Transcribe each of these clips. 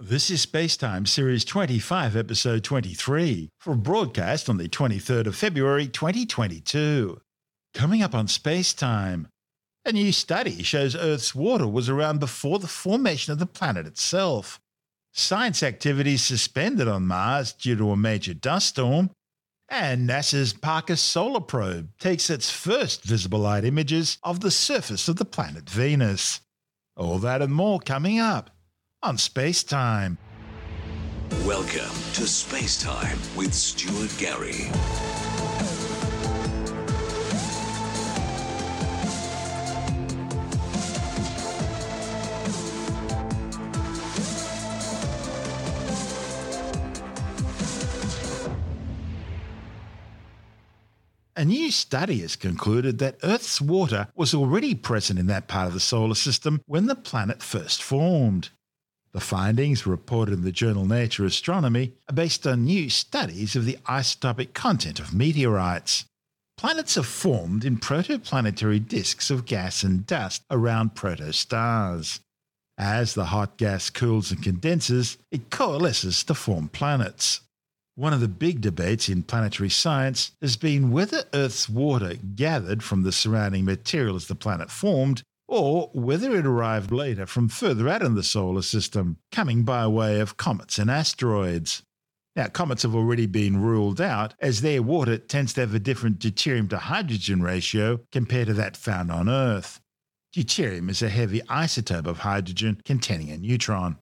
This is Spacetime Series 25, Episode 23, for broadcast on the 23rd of February 2022. Coming up on Spacetime, a new study shows Earth's water was around before the formation of the planet itself. Science activities suspended on Mars due to a major dust storm. And NASA's Parker Solar Probe takes its first visible light images of the surface of the planet Venus. All that and more coming up on Space Time. Welcome to Space Time with Stuart Gary. A new study has concluded that Earth's water was already present in that part of the solar system when the planet first formed. The findings, reported in the journal Nature Astronomy, are based on new studies of the isotopic content of meteorites. Planets are formed in protoplanetary disks of gas and dust around protostars. As the hot gas cools and condenses, it coalesces to form planets. One of the big debates in planetary science has been whether Earth's water gathered from the surrounding material as the planet formed or whether it arrived later from further out in the solar system, coming by way of comets and asteroids. Now, comets have already been ruled out as their water tends to have a different deuterium to hydrogen ratio compared to that found on Earth. Deuterium is a heavy isotope of hydrogen containing a neutron.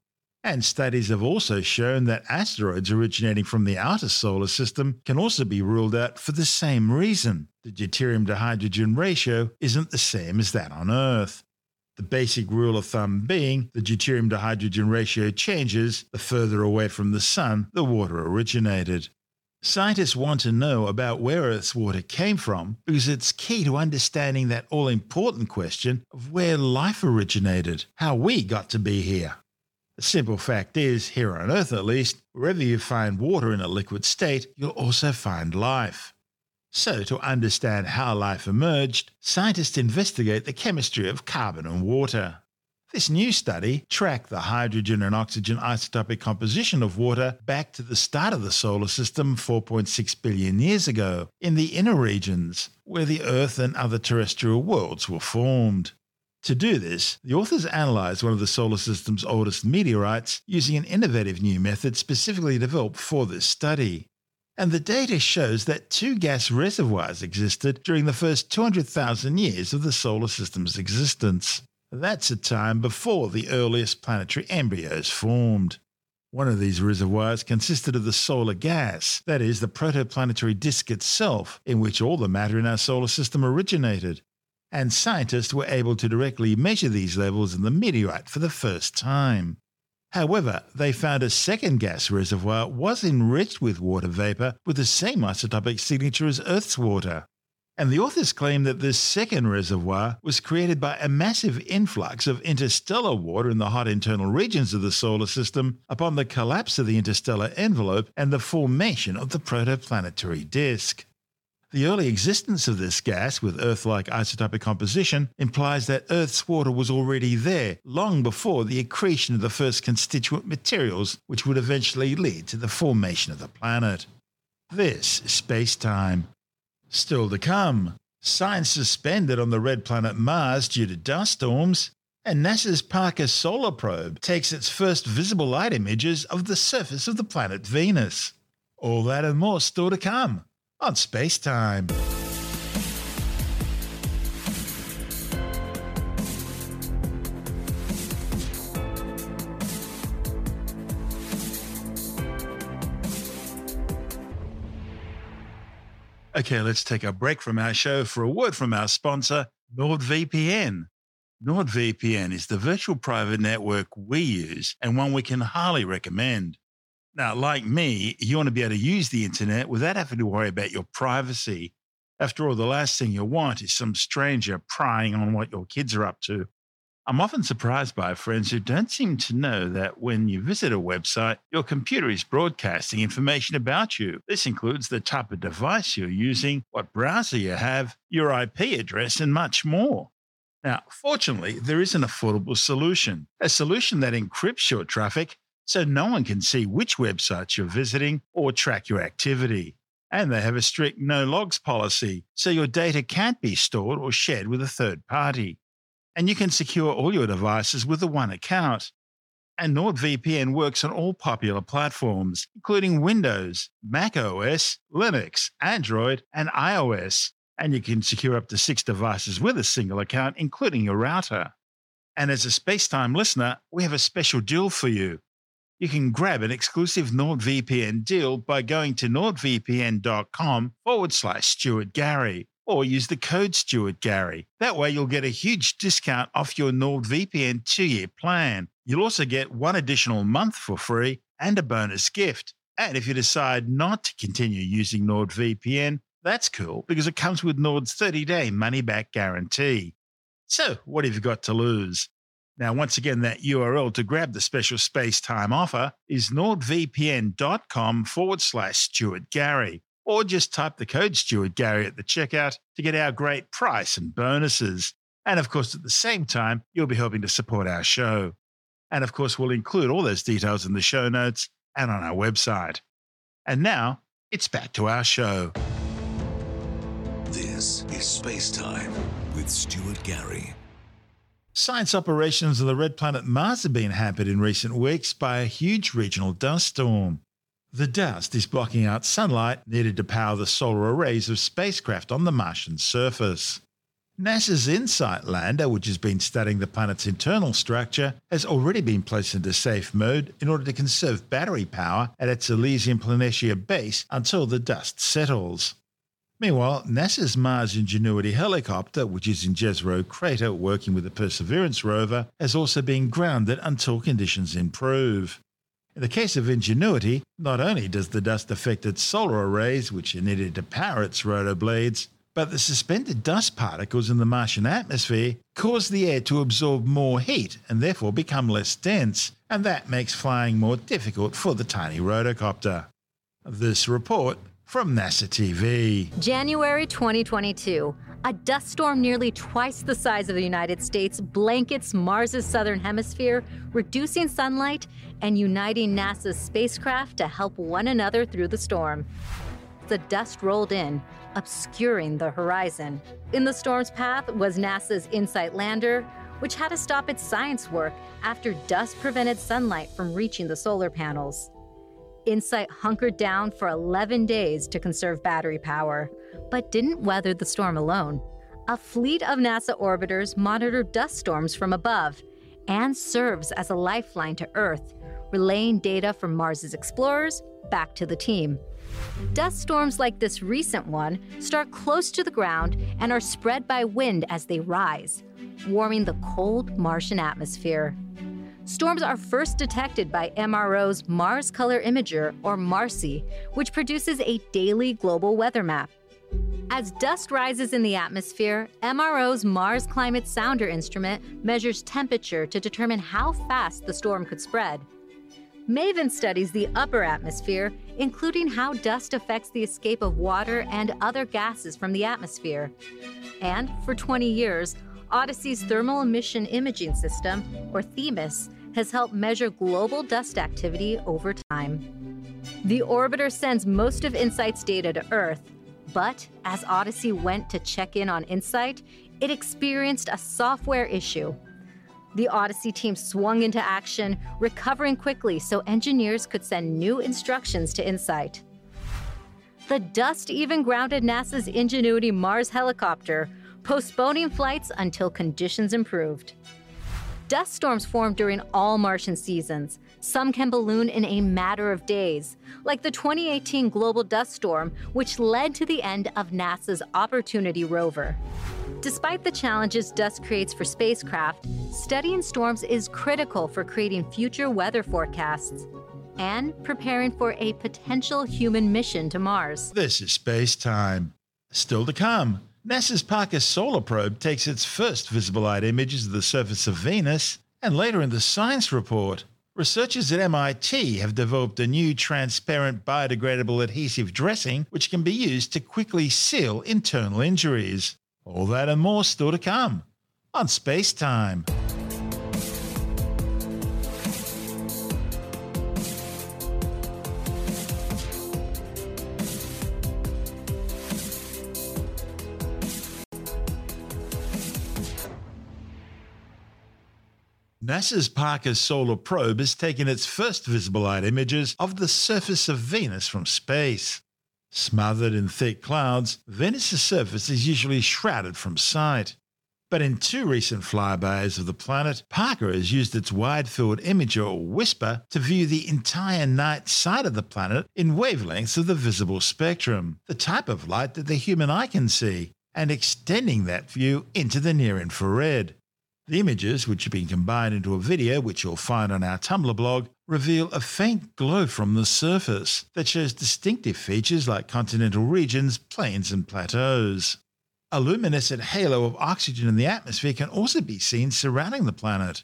And studies have also shown that asteroids originating from the outer solar system can also be ruled out for the same reason. The deuterium to hydrogen ratio isn't the same as that on Earth. The basic rule of thumb being the deuterium to hydrogen ratio changes the further away from the Sun the water originated. Scientists want to know about where Earth's water came from because it's key to understanding that all important question of where life originated, how we got to be here. The simple fact is, here on Earth at least, wherever you find water in a liquid state, you'll also find life. So, to understand how life emerged, scientists investigate the chemistry of carbon and water. This new study tracked the hydrogen and oxygen isotopic composition of water back to the start of the solar system 4.6 billion years ago in the inner regions, where the Earth and other terrestrial worlds were formed. To do this, the authors analysed one of the solar system's oldest meteorites using an innovative new method specifically developed for this study. And the data shows that two gas reservoirs existed during the first 200,000 years of the solar system's existence. That's a time before the earliest planetary embryos formed. One of these reservoirs consisted of the solar gas, that is, the protoplanetary disk itself, in which all the matter in our solar system originated, and scientists were able to directly measure these levels in the meteorite for the first time. However, they found a second gas reservoir was enriched with water vapor with the same isotopic signature as Earth's water. And the authors claim that this second reservoir was created by a massive influx of interstellar water in the hot internal regions of the solar system upon the collapse of the interstellar envelope and the formation of the protoplanetary disk. The early existence of this gas with Earth like isotopic composition implies that Earth's water was already there long before the accretion of the first constituent materials, which would eventually lead to the formation of the planet. This is space time. Still to come, science suspended on the red planet Mars due to dust storms, and NASA's Parker Solar Probe takes its first visible light images of the surface of the planet Venus. All that and more still to come on Space Time. Okay, let's take a break from our show for a word from our sponsor, NordVPN. NordVPN is the virtual private network we use and one we can highly recommend. Now, like me, you want to be able to use the internet without having to worry about your privacy. After all, the last thing you want is some stranger prying on what your kids are up to. I'm often surprised by friends who don't seem to know that when you visit a website, your computer is broadcasting information about you. This includes the type of device you're using, what browser you have, your IP address, and much more. Now, fortunately, there is an affordable solution, a solution that encrypts your traffic so no one can see which websites you're visiting or track your activity. And they have a strict no logs policy, so your data can't be stored or shared with a third party. And you can secure all your devices with the one account. And NordVPN works on all popular platforms, including Windows, Mac OS, Linux, Android, and iOS. And you can secure up to six devices with a single account, including your router. And as a Spacetime listener, we have a special deal for you. You can grab an exclusive NordVPN deal by going to nordvpn.com forward slash Stuart Gary or use the code Stuart Gary. That way, you'll get a huge discount off your NordVPN two year plan. You'll also get one additional month for free and a bonus gift. And if you decide not to continue using NordVPN, that's cool because it comes with Nord's 30 day money back guarantee. So, what have you got to lose? Now, once again, that URL to grab the special space time offer is nordvpn.com forward slash Stuart Gary, or just type the code Stuart Gary at the checkout to get our great price and bonuses. And of course, at the same time, you'll be helping to support our show. And of course, we'll include all those details in the show notes and on our website. And now, it's back to our show. This is Space Time with Stuart Gary. Science operations of the red planet Mars have been hampered in recent weeks by a huge regional dust storm. The dust is blocking out sunlight needed to power the solar arrays of spacecraft on the Martian surface. NASA's InSight lander, which has been studying the planet's internal structure, has already been placed into safe mode in order to conserve battery power at its Elysium Planitia base until the dust settles. Meanwhile, NASA's Mars Ingenuity helicopter, which is in Jezero Crater working with the Perseverance rover, has also been grounded until conditions improve. In the case of Ingenuity, not only does the dust affect its solar arrays, which are needed to power its rotor blades, but the suspended dust particles in the Martian atmosphere cause the air to absorb more heat and therefore become less dense, and that makes flying more difficult for the tiny rotocopter. This report from NASA TV. January 2022. A dust storm nearly twice the size of the United States blankets Mars' southern hemisphere, reducing sunlight and uniting NASA's spacecraft to help one another through the storm. The dust rolled in, obscuring the horizon. In the storm's path was NASA's InSight lander, which had to stop its science work after dust prevented sunlight from reaching the solar panels. InSight hunkered down for 11 days to conserve battery power, but didn't weather the storm alone. A fleet of NASA orbiters monitored dust storms from above and serves as a lifeline to Earth, relaying data from Mars's explorers back to the team. Dust storms like this recent one start close to the ground and are spread by wind as they rise, warming the cold Martian atmosphere. Storms are first detected by MRO's Mars Color Imager, or MARCI, which produces a daily global weather map. As dust rises in the atmosphere, MRO's Mars Climate Sounder instrument measures temperature to determine how fast the storm could spread. MAVEN studies the upper atmosphere, including how dust affects the escape of water and other gases from the atmosphere. And for 20 years, ODYSSEY's Thermal Emission Imaging System, or THEMIS, has helped measure global dust activity over time. The orbiter sends most of InSight's data to Earth, but as ODYSSEY went to check in on InSight, it experienced a software issue. The ODYSSEY team swung into action, recovering quickly so engineers could send new instructions to InSight. The dust even grounded NASA's Ingenuity Mars helicopter, postponing flights until conditions improved. Dust storms form during all Martian seasons. Some can balloon in a matter of days, like the 2018 global dust storm, which led to the end of NASA's Opportunity rover. Despite the challenges dust creates for spacecraft, studying storms is critical for creating future weather forecasts and preparing for a potential human mission to Mars. This is space time. Still to come. NASA's Parker Solar Probe takes its first visible light images of the surface of Venus, and later in the science report, researchers at MIT have developed a new transparent biodegradable adhesive dressing which can be used to quickly seal internal injuries. All that and more still to come on Space Time. NASA's Parker Solar Probe has taken its first visible light images of the surface of Venus from space. Smothered in thick clouds, Venus's surface is usually shrouded from sight. But in two recent flybys of the planet, Parker has used its wide field imager or to view the entire night side of the planet in wavelengths of the visible spectrum, the type of light that the human eye can see, and extending that view into the near infrared. The images, which have been combined into a video which you'll find on our Tumblr blog, reveal a faint glow from the surface that shows distinctive features like continental regions, plains, and plateaus. A luminescent halo of oxygen in the atmosphere can also be seen surrounding the planet.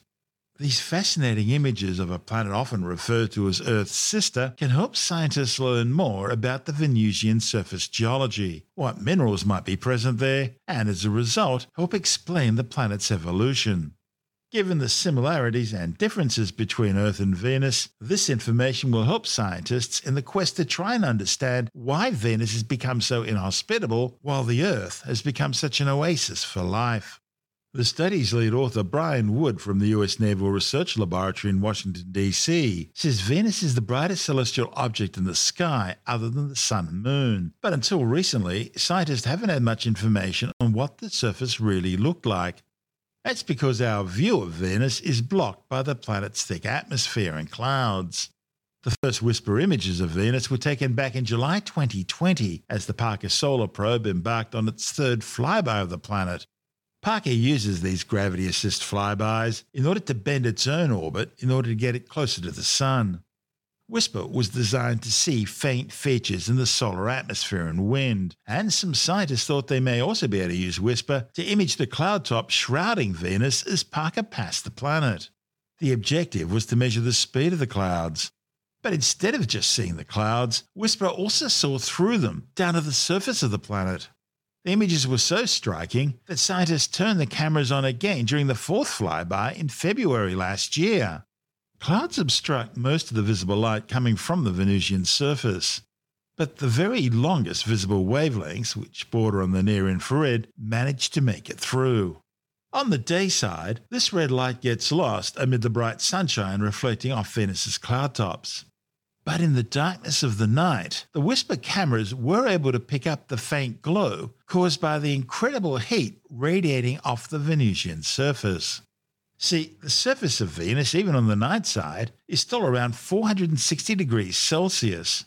These fascinating images of a planet often referred to as Earth's sister can help scientists learn more about the Venusian surface geology, what minerals might be present there, and as a result, help explain the planet's evolution. Given the similarities and differences between Earth and Venus, this information will help scientists in the quest to try and understand why Venus has become so inhospitable while the Earth has become such an oasis for life. The study's lead author, Brian Wood from the U.S. Naval Research Laboratory in Washington, D.C., says Venus is the brightest celestial object in the sky other than the Sun and Moon. But until recently, scientists haven't had much information on what the surface really looked like. That's because our view of Venus is blocked by the planet's thick atmosphere and clouds. The first WISPR images of Venus were taken back in July 2020 as the Parker Solar Probe embarked on its third flyby of the planet. Parker uses these gravity assist flybys in order to bend its own orbit in order to get it closer to the Sun. WISPR was designed to see faint features in the solar atmosphere and wind, and some scientists thought they may also be able to use WISPR to image the cloud top shrouding Venus as Parker passed the planet. The objective was to measure the speed of the clouds. But instead of just seeing the clouds, WISPR also saw through them down to the surface of the planet. The images were so striking that scientists turned the cameras on again during the fourth flyby in February last year. Clouds obstruct most of the visible light coming from the Venusian surface, but the very longest visible wavelengths, which border on the near infrared, manage to make it through. On the day side, this red light gets lost amid the bright sunshine reflecting off Venus's cloud tops. But in the darkness of the night, the WISPR cameras were able to pick up the faint glow caused by the incredible heat radiating off the Venusian surface. See, the surface of Venus, even on the night side, is still around 460 degrees Celsius.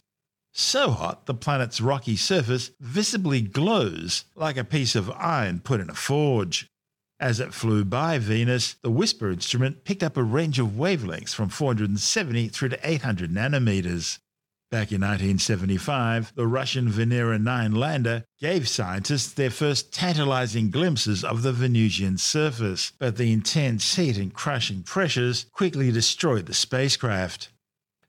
So hot, the planet's rocky surface visibly glows like a piece of iron put in a forge. As it flew by Venus, the WISPR instrument picked up a range of wavelengths from 470 through to 800 nanometers. Back in 1975, the Russian Venera 9 lander gave scientists their first tantalizing glimpses of the Venusian surface, but the intense heat and crushing pressures quickly destroyed the spacecraft.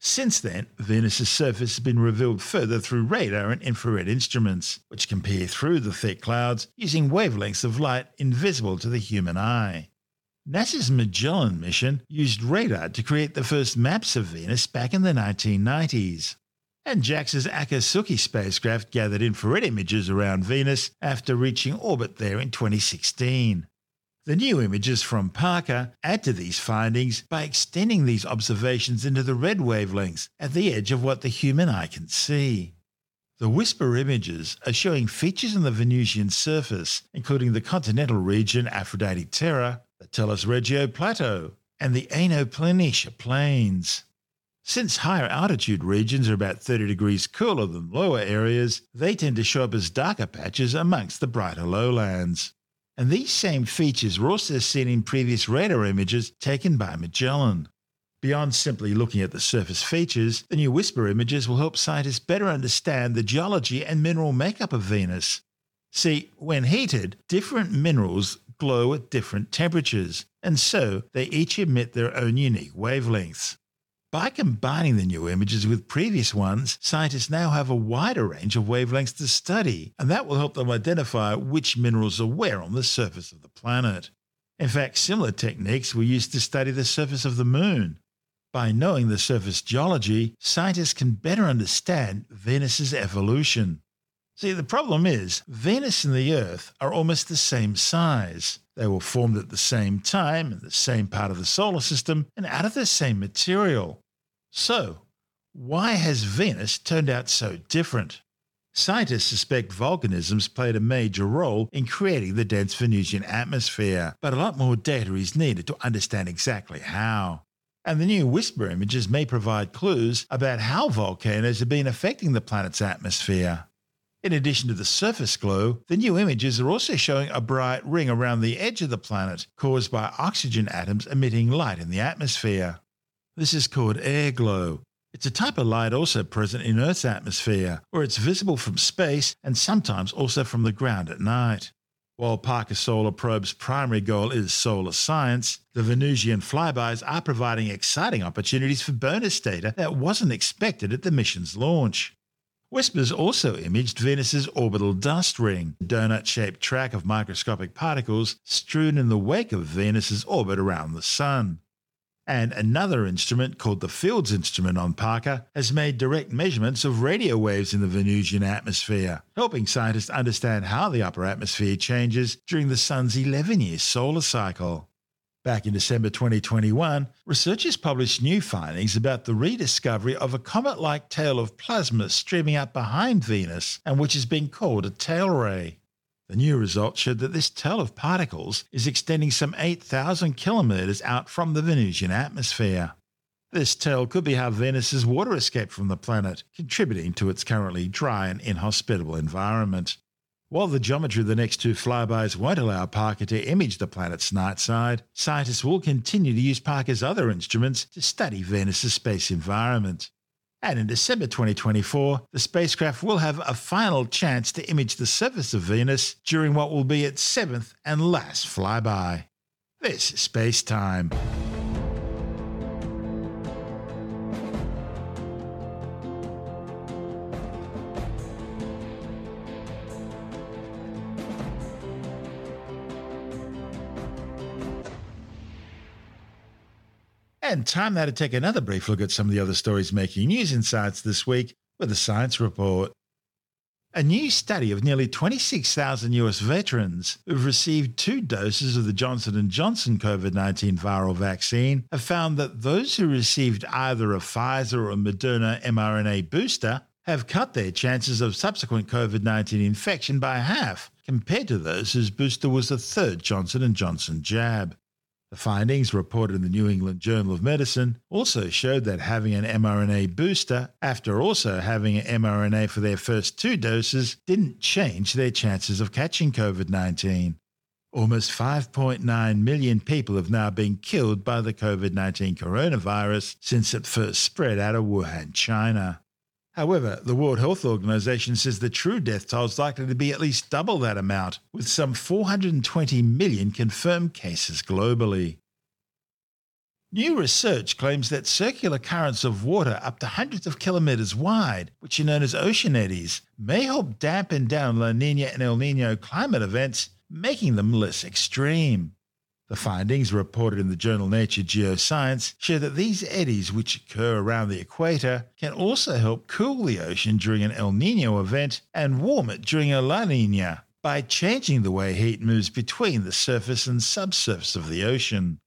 Since then, Venus's surface has been revealed further through radar and infrared instruments, which can peer through the thick clouds using wavelengths of light invisible to the human eye. NASA's Magellan mission used radar to create the first maps of Venus back in the 1990s. And JAXA's Akatsuki spacecraft gathered infrared images around Venus after reaching orbit there in 2016. The new images from Parker add to these findings by extending these observations into the red wavelengths at the edge of what the human eye can see. The WISPR images are showing features on the Venusian surface, including the continental region Aphrodite Terra, the Tellus Regio Plateau, and the Aino Plains. Since higher altitude regions are about 30 degrees cooler than lower areas, they tend to show up as darker patches amongst the brighter lowlands and these same features were also seen in previous radar images taken by Magellan. Beyond simply looking at the surface features, the new WISPR images will help scientists better understand the geology and mineral makeup of Venus. See, when heated, different minerals glow at different temperatures, and so they each emit their own unique wavelengths. By combining the new images with previous ones, scientists now have a wider range of wavelengths to study, and that will help them identify which minerals are where on the surface of the planet. In fact, similar techniques were used to study the surface of the moon. By knowing the surface geology, scientists can better understand Venus's evolution. See, the problem is, Venus and the Earth are almost the same size. They were formed at the same time in the same part of the solar system and out of the same material. So, why has Venus turned out so different? Scientists suspect volcanisms played a major role in creating the dense Venusian atmosphere, but a lot more data is needed to understand exactly how. And the new WISPR images may provide clues about how volcanoes have been affecting the planet's atmosphere. In addition to the surface glow, the new images are also showing a bright ring around the edge of the planet caused by oxygen atoms emitting light in the atmosphere. This is called air glow. It's a type of light also present in Earth's atmosphere, where it's visible from space and sometimes also from the ground at night. While Parker Solar Probe's primary goal is solar science, the Venusian flybys are providing exciting opportunities for bonus data that wasn't expected at the mission's launch. WISPR's also imaged Venus's orbital dust ring, a donut shaped track of microscopic particles strewn in the wake of Venus's orbit around the Sun. And another instrument called the Fields instrument on Parker has made direct measurements of radio waves in the Venusian atmosphere, helping scientists understand how the upper atmosphere changes during the Sun's 11 year solar cycle. Back in December 2021, researchers published new findings about the rediscovery of a comet like tail of plasma streaming up behind Venus and which has been called a tail ray. The new results showed that this tail of particles is extending some 8,000 kilometres out from the Venusian atmosphere. This tail could be how Venus's water escaped from the planet, contributing to its currently dry and inhospitable environment. While the geometry of the next two flybys won't allow Parker to image the planet's night side, scientists will continue to use Parker's other instruments to study Venus's space environment. And in December 2024, the spacecraft will have a final chance to image the surface of Venus during what will be its seventh and last flyby. This is Space Time. And time now to take another brief look at some of the other stories making news in science this week with a science report. A new study of nearly 26,000 US veterans who've received two doses of the Johnson & Johnson COVID-19 viral vaccine have found that those who received either a Pfizer or a Moderna mRNA booster have cut their chances of subsequent COVID-19 infection by half compared to those whose booster was the third Johnson & Johnson jab. The findings, reported in the New England Journal of Medicine, also showed that having an mRNA booster after also having an mRNA for their first two doses didn't change their chances of catching COVID 19. Almost 5.9 million people have now been killed by the COVID 19 coronavirus since it first spread out of Wuhan, China. However, the World Health Organization says the true death toll is likely to be at least double that amount, with some 420 million confirmed cases globally. New research claims that circular currents of water up to hundreds of kilometres wide, which are known as ocean eddies, may help dampen down La Nina and El Nino climate events, making them less extreme. The findings, reported in the journal Nature Geoscience, show that these eddies, which occur around the equator, can also help cool the ocean during an El Nino event and warm it during a La Nina by changing the way heat moves between the surface and subsurface of the ocean.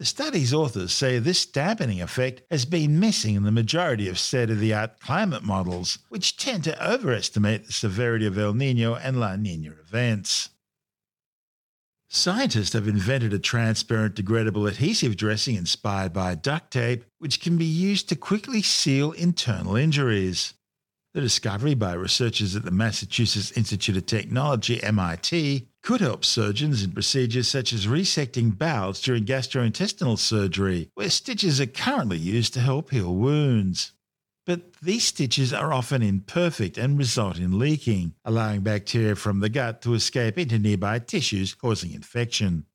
The study's authors say this dampening effect has been missing in the majority of state of the art climate models, which tend to overestimate the severity of El Nino and La Nina events. Scientists have invented a transparent degradable adhesive dressing inspired by duct tape, which can be used to quickly seal internal injuries. The discovery by researchers at the Massachusetts Institute of Technology, MIT, could help surgeons in procedures such as resecting bowels during gastrointestinal surgery, where stitches are currently used to help heal wounds. But these stitches are often imperfect and result in leaking, allowing bacteria from the gut to escape into nearby tissues, causing infection.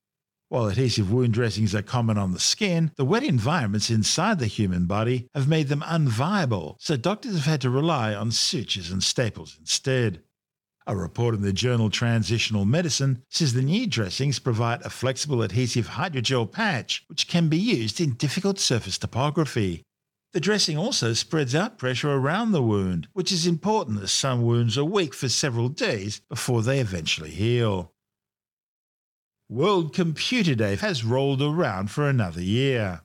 While adhesive wound dressings are common on the skin, the wet environments inside the human body have made them unviable, so doctors have had to rely on sutures and staples instead. A report in the journal Translational Medicine says the new dressings provide a flexible adhesive hydrogel patch which can be used in difficult surface topography. The dressing also spreads out pressure around the wound, which is important as some wounds are weak for several days before they eventually heal. World Computer Day has rolled around for another year.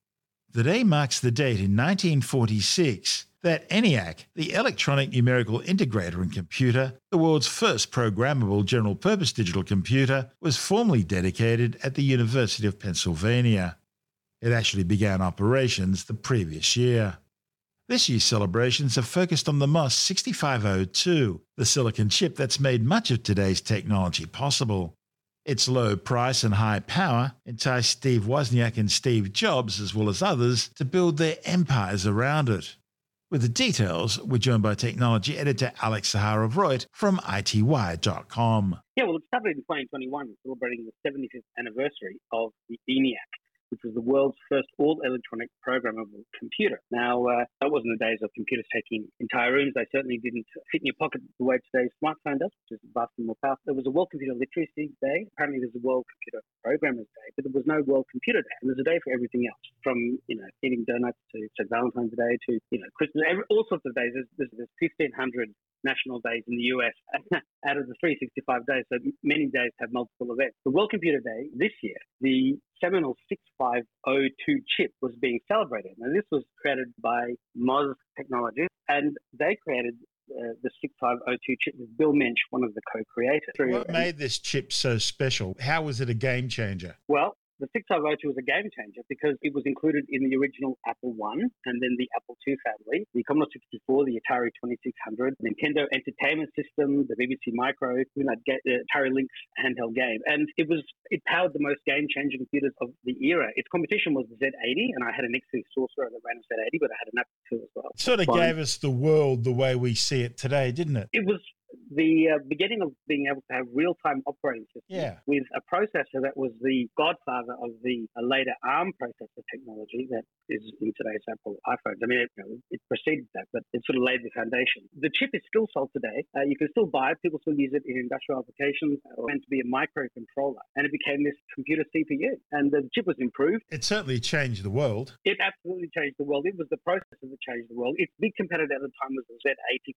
The day marks the date in 1946 that ENIAC, the Electronic Numerical Integrator and Computer, the world's first programmable general purpose digital computer, was formally dedicated at the University of Pennsylvania. It actually began operations the previous year. This year's celebrations have focused on the MOS 6502, the silicon chip that's made much of today's technology possible. Its low price and high power enticed Steve Wozniak and Steve Jobs, as well as others, to build their empires around it. With the details, we're joined by technology editor Alex Zaharov-Reutt from ITWire.com. Yeah, well, it started in 2021, celebrating the 75th anniversary of the ENIAC, which was the world's first all electronic programmable computer. Now, uh, that wasn't the days of computers taking entire rooms. They certainly didn't fit in your pocket the way today's smartphone does, which is vastly more powerful. There was a World Computer Literacy Day. Apparently, there's a World Computer Programmers Day, but there was no World Computer Day. And there's a day for everything else, from you know eating donuts to St. Valentine's Day to you know Christmas. Every, all sorts of days. There's, there's, there's 1,500 national days in the US out of the 365 days. So many days have multiple events. The World Computer Day this year, the seminal 6502 chip was being celebrated. And this was created by MOS Technologies, and they created uh, the 6502 chip with Bill Mensch, one of the co-creators. What made this chip so special? How was it a game changer? Well, the 6502 was a game changer because it was included in the original Apple I and then the Apple II family, the Commodore 64, the Atari 2600, Nintendo Entertainment System, the BBC Micro, you know, get the uh, Atari Lynx handheld game. And it was it powered the most game changing computers of the era. Its competition was the Z80, and I had an Exidy Sorcerer that ran a Z80, but I had an Apple II as well. It sort of gave us the world the way we see it today, didn't it? It was the uh, beginning of being able to have real-time operating systems yeah. with a processor that was the godfather of the uh, later ARM processor technology that is in today's Apple iPhones. I mean, it, you know, it preceded that, but it sort of laid the foundation. The chip is still sold today. Uh, you can still buy it. People still use it in industrial applications or meant to be a microcontroller. And it became this computer CPU. And the chip was improved. It certainly changed the world. It absolutely changed the world. It was the processor that changed the world. Its big competitor at the time was the Z80.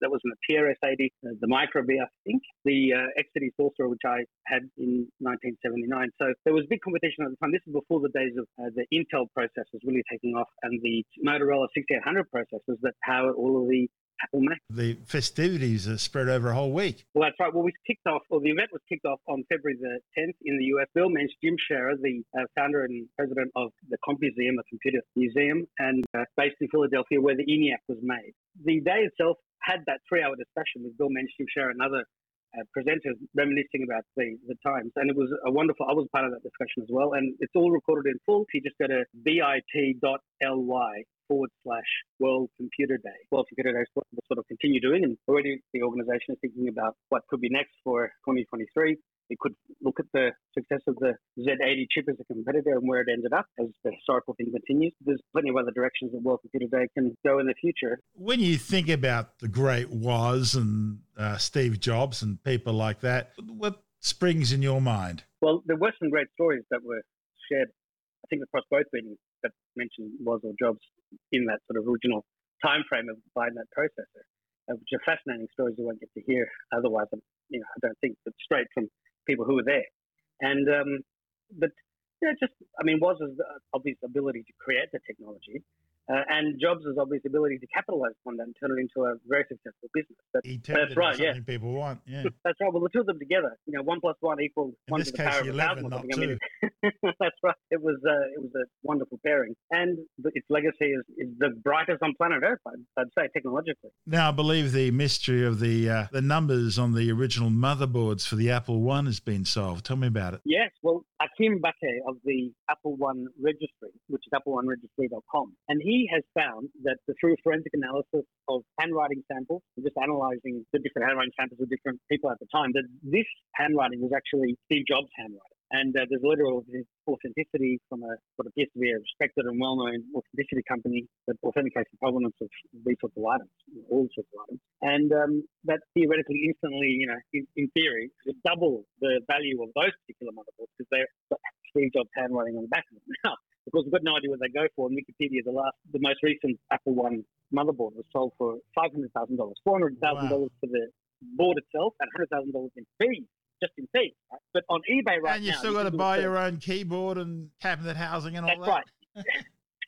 That was an TRS-80 uh, the Microbee, I think, the uh, Sorcerer, which I had in 1979. So there was big competition at the time. This is before the days of uh, the Intel processors really taking off and the Motorola 6800 processors that powered all of the Apple Mac. The festivities are spread over a whole week. Well, that's right. Well, we kicked off, or the event was kicked off on February the 10th in the US. Bill Mensch, Jim Shearer, the uh, founder and president of the Compmuseum, a computer museum, and uh, based in Philadelphia, where the ENIAC was made. The day itself had that three hour discussion with Bill Mensch, Jim Shearer, and other uh, presenters reminiscing about the, the times. And it was a wonderful, I was part of that discussion as well. And it's all recorded in full. If you just go to bit.ly forward slash World Computer Day. World Computer Day will sort of continue doing, and already the organization is thinking about what could be next for 2023. It could look at the success of the Z80 chip as a competitor and where it ended up as the historical thing continues. There's plenty of other directions that World Computer Day can go in the future. When you think about the great Woz and uh, Steve Jobs and people like that, what springs in your mind? Well, there were some great stories that were shared, I think, across both meetings that mentioned Woz or Jobs in that sort of original time frame of buying that processor, uh, which are fascinating stories you won't get to hear otherwise. You know, I don't think, but straight from people who were there. And um, but yeah, just I mean, was his obvious ability to create the technology, uh, and Jobs' obvious ability to capitalize on that and turn it into a very successful business. That's right, yeah. People want, yeah. that's right. Well, the two of them together, you know, one plus one equals In one to the case, power of a 11, thousand. Not I mean, two. that's right. It was uh, it was a wonderful pairing, and its legacy is, is the brightest on planet Earth. I'd, I'd say technologically. Now, I believe the mystery of the uh, the numbers on the original motherboards for the Apple One has been solved. Tell me about it. Yes, well, Achim Baqué of the Apple One registry, which is appleoneregistry.com, and he has found that through forensic analysis of handwriting samples, just analyzing the different handwriting samples of different people at the time, that this handwriting was actually Steve Jobs' handwriting. And uh, there's literal authenticity from a what appears to be a respected and well-known authenticity company that authenticates the provenance of these sorts of items, all sorts of items. And um, that theoretically, instantly, you know, in, in theory, could double the value of those particular motherboards because they're Steve Jobs handwriting on the back of them. Now, Of course, we've got no idea what they go for. And Wikipedia, the last, the most recent Apple One motherboard was sold for five hundred thousand dollars, four hundred thousand dollars for the board itself, and hundred thousand dollars in fees, just in fees. Right? But on eBay right now, and you now, still got to buy your own keyboard and cabinet housing and all That's that.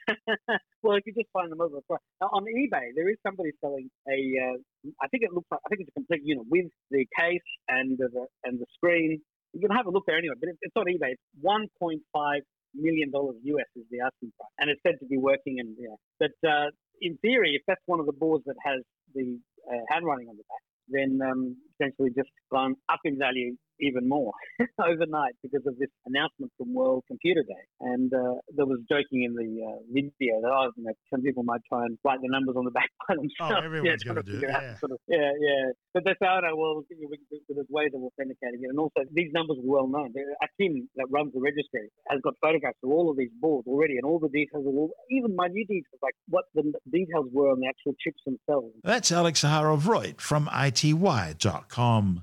right. well, if you just find them over the price. Now, on eBay, there is somebody selling a. Uh, I think it looks like I think it's a complete unit with the case and the and the screen. You can have a look there anyway, but it, it's on eBay. It's one point five million dollars US is the asking price, and it's said to be working. And yeah, but uh, in theory, if that's one of the boards that has the uh, handwriting on the back, then um, essentially just gone up in value even more overnight because of this announcement from World Computer Day. And uh, there was joking in the uh, video that oh, you know, some people might try and write the numbers on the back by themselves. Oh, everyone's trying gonna do it, yeah. Sort of, yeah, yeah. But they say, oh no, well, you know, we- we- there's ways of authenticating it. And also, these numbers are well known. There- team that runs the registry, has got photographs of all of these boards already, and all the details of all, even minute details, like what the details were on the actual chips themselves. That's Alex Zaharov-Reutt from ITWire.com.